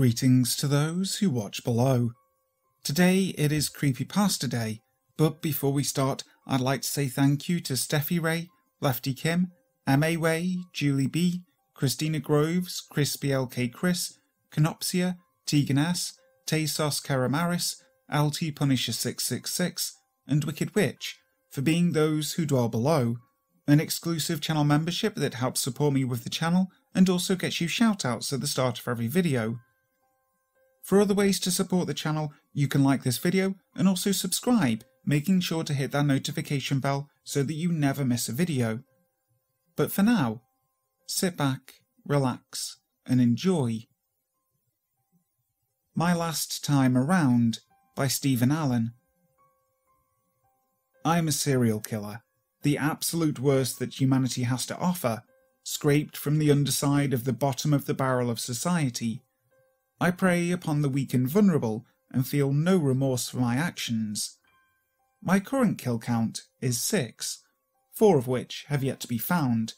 Greetings to those who watch below. Today it is Creepypasta Day, but before we start, I'd like to say thank you to Steffi Ray, Lefty Kim, M.A. Way, Julie B, Christina Groves, Crispy LK Chris, Canopsia, Tegan S, Tesos Karamaris, LT Punisher 666, and Wicked Witch for being those who dwell below, an exclusive channel membership that helps support me with the channel and also gets you shoutouts at the start of every video. For other ways to support the channel, you can like this video and also subscribe, making sure to hit that notification bell so that you never miss a video. But for now, sit back, relax, and enjoy. My Last Time Around by Steven Allen. I'm a serial killer, the absolute worst that humanity has to offer, scraped from the underside of the bottom of the barrel of society. I prey upon the weak and vulnerable and feel no remorse for my actions. My current kill count is six, four of which have yet to be found.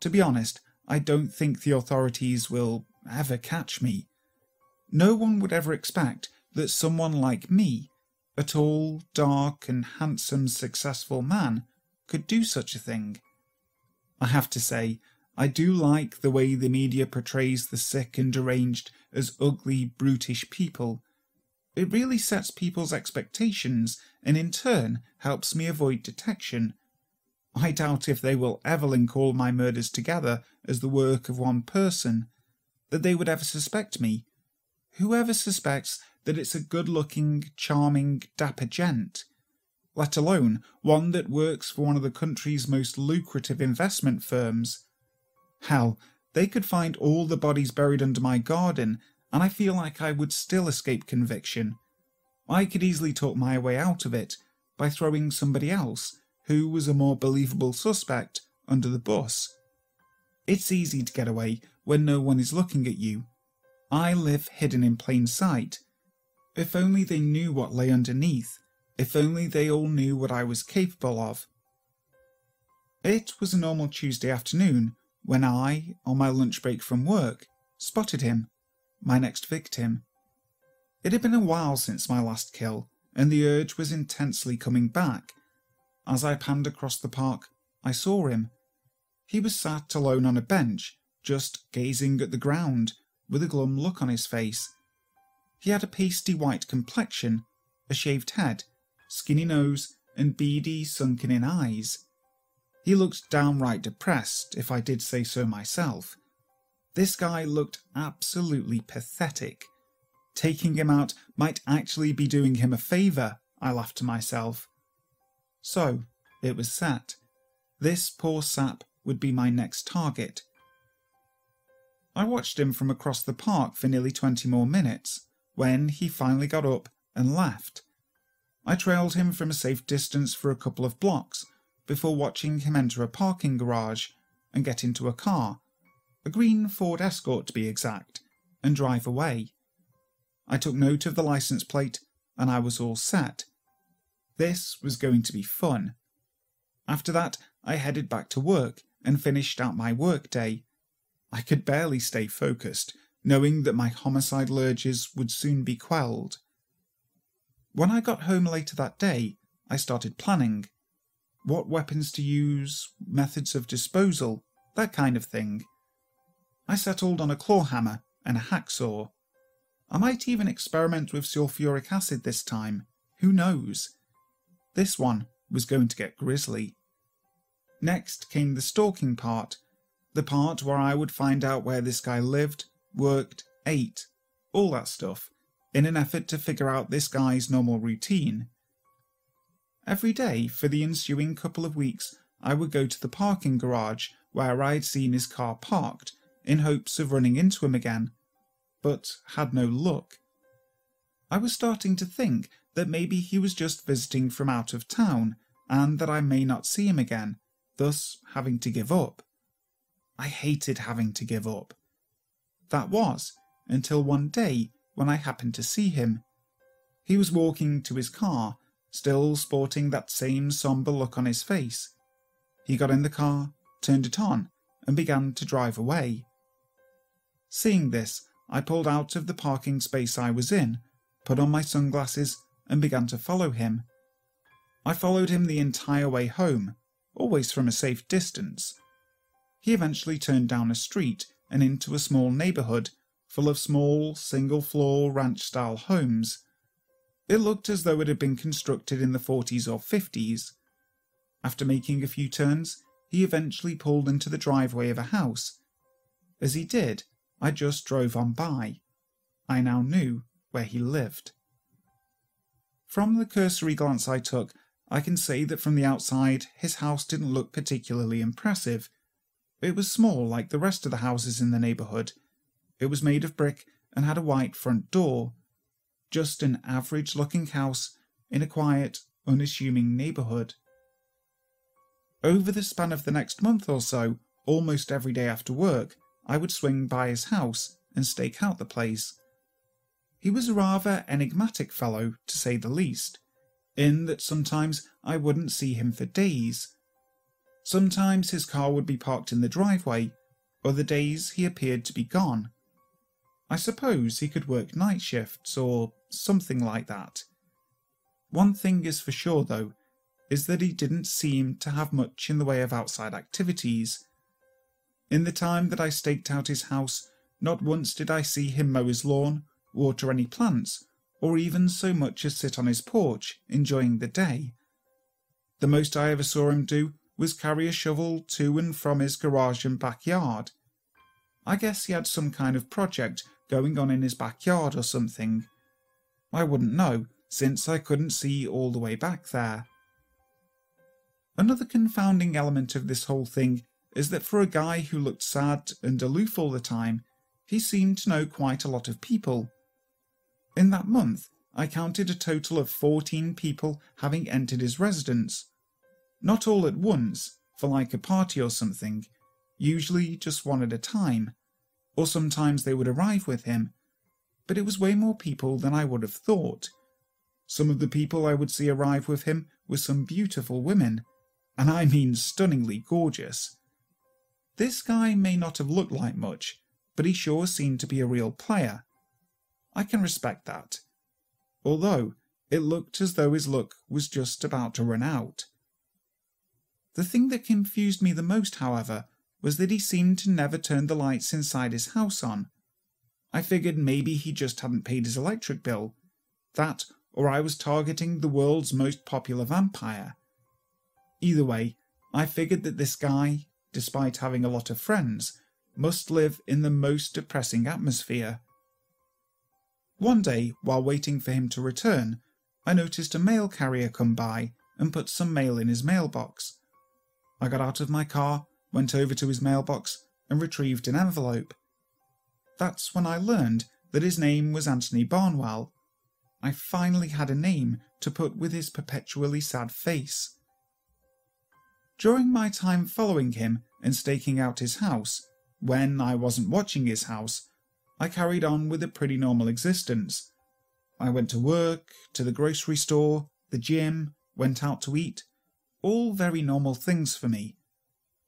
To be honest, I don't think the authorities will ever catch me. No one would ever expect that someone like me a tall, dark, and handsome, successful man could do such a thing. I have to say, I do like the way the media portrays the sick and deranged as ugly, brutish people. It really sets people's expectations and in turn helps me avoid detection. I doubt if they will ever link all my murders together as the work of one person, that they would ever suspect me. Whoever suspects that it's a good looking, charming, dapper gent, let alone one that works for one of the country's most lucrative investment firms. Hell, they could find all the bodies buried under my garden, and I feel like I would still escape conviction. I could easily talk my way out of it by throwing somebody else, who was a more believable suspect, under the bus. It's easy to get away when no one is looking at you. I live hidden in plain sight, if only they knew what lay underneath. If only they all knew what I was capable of. It was a normal Tuesday afternoon when I, on my lunch break from work, spotted him, my next victim. It had been a while since my last kill, and the urge was intensely coming back. As I panned across the park, I saw him. He was sat alone on a bench, just gazing at the ground, with a glum look on his face. He had a pasty white complexion, a shaved head, skinny nose, and beady, sunken in eyes. He looked downright depressed, if I did say so myself. This guy looked absolutely pathetic. Taking him out might actually be doing him a favour, I laughed to myself. So, it was set. This poor sap would be my next target. I watched him from across the park for nearly twenty more minutes when he finally got up and left. I trailed him from a safe distance for a couple of blocks before watching him enter a parking garage and get into a car, a green Ford Escort to be exact, and drive away. I took note of the license plate and I was all set. This was going to be fun. After that, I headed back to work and finished out my workday. I could barely stay focused knowing that my homicidal urges would soon be quelled. When I got home later that day, I started planning. What weapons to use, methods of disposal, that kind of thing. I settled on a claw hammer and a hacksaw. I might even experiment with sulfuric acid this time. Who knows? This one was going to get grisly. Next came the stalking part, the part where I would find out where this guy lived, worked, ate, all that stuff, in an effort to figure out this guy's normal routine. Every day for the ensuing couple of weeks, I would go to the parking garage where I had seen his car parked in hopes of running into him again, but had no luck. I was starting to think that maybe he was just visiting from out of town and that I may not see him again, thus having to give up. I hated having to give up. That was, until one day when I happened to see him. He was walking to his car, still sporting that same sombre look on his face. He got in the car, turned it on, and began to drive away. Seeing this, I pulled out of the parking space I was in, put on my sunglasses, and began to follow him. I followed him the entire way home, always from a safe distance. He eventually turned down a street and into a small neighbourhood full of small, single floor ranch style homes. It looked as though it had been constructed in the 40s or 50s. After making a few turns, he eventually pulled into the driveway of a house. As he did, I just drove on by. I now knew where he lived. From the cursory glance I took, I can say that from the outside his house didn't look particularly impressive. It was small like the rest of the houses in the neighbourhood. It was made of brick and had a white front door. Just an average looking house in a quiet, unassuming neighbourhood. Over the span of the next month or so, almost every day after work, I would swing by his house and stake out the place. He was a rather enigmatic fellow, to say the least, in that sometimes I wouldn't see him for days. Sometimes his car would be parked in the driveway, other days he appeared to be gone. I suppose he could work night shifts or something like that. One thing is for sure, though, is that he didn't seem to have much in the way of outside activities. In the time that I staked out his house, not once did I see him mow his lawn, water any plants, or even so much as sit on his porch, enjoying the day. The most I ever saw him do was carry a shovel to and from his garage and backyard. I guess he had some kind of project going on in his backyard or something. I wouldn't know, since I couldn't see all the way back there. Another confounding element of this whole thing is that for a guy who looked sad and aloof all the time, he seemed to know quite a lot of people. In that month, I counted a total of 14 people having entered his residence. Not all at once, for like a party or something, usually just one at a time, or sometimes they would arrive with him, but it was way more people than I would have thought. Some of the people I would see arrive with him were some beautiful women, and I mean stunningly gorgeous. This guy may not have looked like much, but he sure seemed to be a real player. I can respect that. Although it looked as though his luck was just about to run out. The thing that confused me the most, however, was that he seemed to never turn the lights inside his house on. I figured maybe he just hadn't paid his electric bill. That, or I was targeting the world's most popular vampire. Either way, I figured that this guy, despite having a lot of friends, must live in the most depressing atmosphere. One day, while waiting for him to return, I noticed a mail carrier come by and put some mail in his mailbox. I got out of my car, went over to his mailbox, and retrieved an envelope. That's when I learned that his name was Anthony Barnwell. I finally had a name to put with his perpetually sad face. During my time following him and staking out his house, when I wasn't watching his house, I carried on with a pretty normal existence. I went to work, to the grocery store, the gym, went out to eat. All very normal things for me.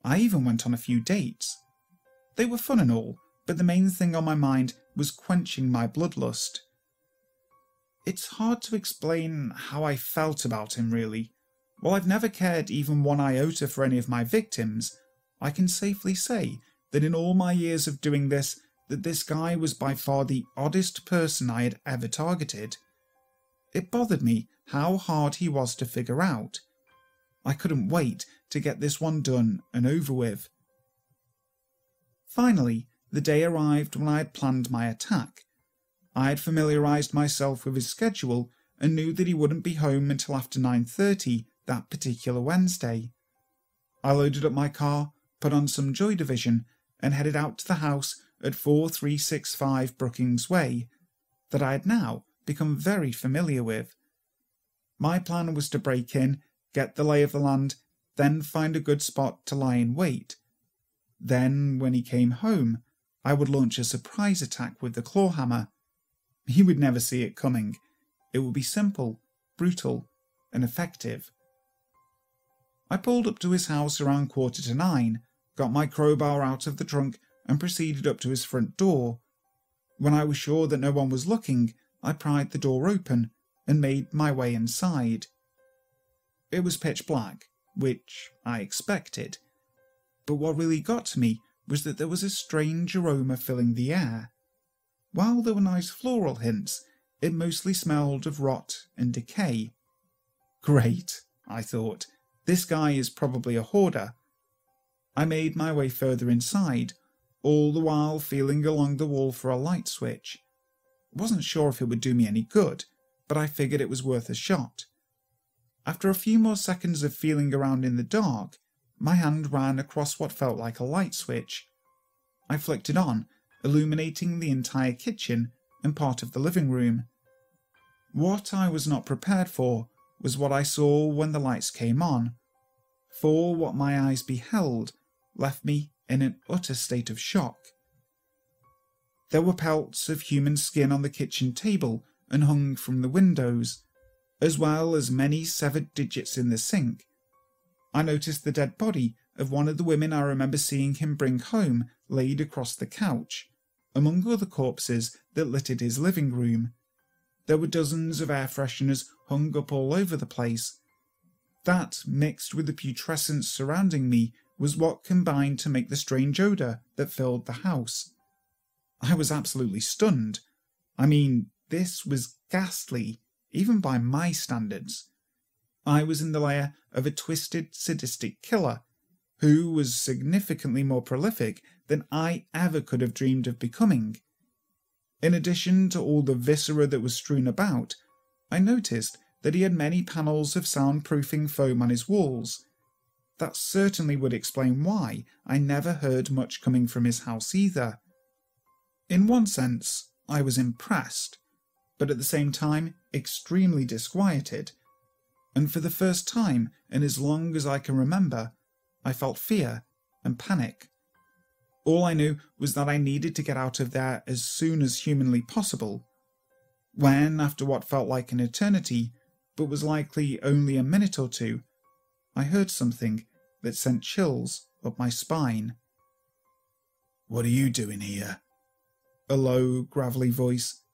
I even went on a few dates. They were fun and all, but the main thing on my mind was quenching my bloodlust. It's hard to explain how I felt about him, really. While I've never cared even one iota for any of my victims, I can safely say that in all my years of doing this, that this guy was by far the oddest person I had ever targeted. It bothered me how hard he was to figure out. I couldn't wait to get this one done and over with. Finally, the day arrived when I had planned my attack. I had familiarized myself with his schedule and knew that he wouldn't be home until after 9:30 that particular Wednesday. I loaded up my car, put on some Joy Division, and headed out to the house at 4365 Brookings Way that I had now become very familiar with. My plan was to break in, get the lay of the land, then find a good spot to lie in wait. Then, when he came home, I would launch a surprise attack with the claw hammer. He would never see it coming. It would be simple, brutal, and effective. I pulled up to his house around quarter to nine, got my crowbar out of the trunk, and proceeded up to his front door. When I was sure that no one was looking, I pried the door open and made my way inside. It was pitch black, which I expected. But what really got to me was that there was a strange aroma filling the air. While there were nice floral hints, it mostly smelled of rot and decay. Great, I thought. This guy is probably a hoarder. I made my way further inside, all the while feeling along the wall for a light switch. Wasn't sure if it would do me any good, but I figured it was worth a shot. After a few more seconds of feeling around in the dark, my hand ran across what felt like a light switch. I flicked it on, illuminating the entire kitchen and part of the living room. What I was not prepared for was what I saw when the lights came on, for what my eyes beheld left me in an utter state of shock. There were pelts of human skin on the kitchen table and hung from the windows, as well as many severed digits in the sink. I noticed the dead body of one of the women I remember seeing him bring home laid across the couch, among other corpses that littered his living room. There were dozens of air fresheners hung up all over the place. That, mixed with the putrescence surrounding me, was what combined to make the strange odour that filled the house. I was absolutely stunned. I mean, this was ghastly, even by my standards. I was in the lair of a twisted, sadistic killer who was significantly more prolific than I ever could have dreamed of becoming. In addition to all the viscera that was strewn about, I noticed that he had many panels of soundproofing foam on his walls. That certainly would explain why I never heard much coming from his house either. In one sense, I was impressed, but at the same time extremely disquieted. And for the first time in as long as I can remember, I felt fear and panic. All I knew was that I needed to get out of there as soon as humanly possible. When, after what felt like an eternity, but was likely only a minute or two, I heard something that sent chills up my spine. What are you doing here? a low, gravelly voice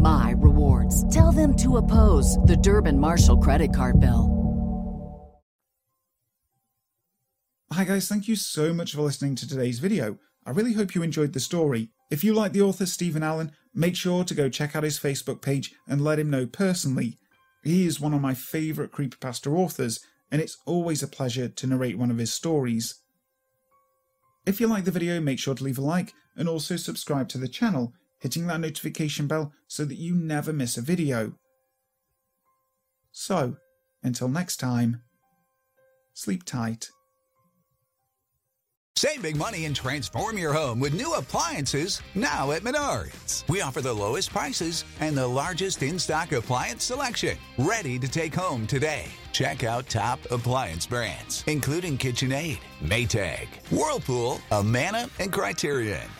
my rewards. Tell them to oppose the Durbin Marshall credit card bill. Hi guys, thank you so much for listening to today's video. I really hope you enjoyed the story. If you like the author Steven Allen, make sure to go check out his Facebook page and let him know personally. He is one of my favourite creepypasta authors, and it's always a pleasure to narrate one of his stories. If you like the video, make sure to leave a like and also subscribe to the channel hitting that notification bell so that you never miss a video. So, until next time, sleep tight. Save big money and transform your home with new appliances now at Menards. We offer the lowest prices and the largest in stock appliance selection. Ready to take home today. Check out top appliance brands, including KitchenAid, Maytag, Whirlpool, Amana, and Criterion.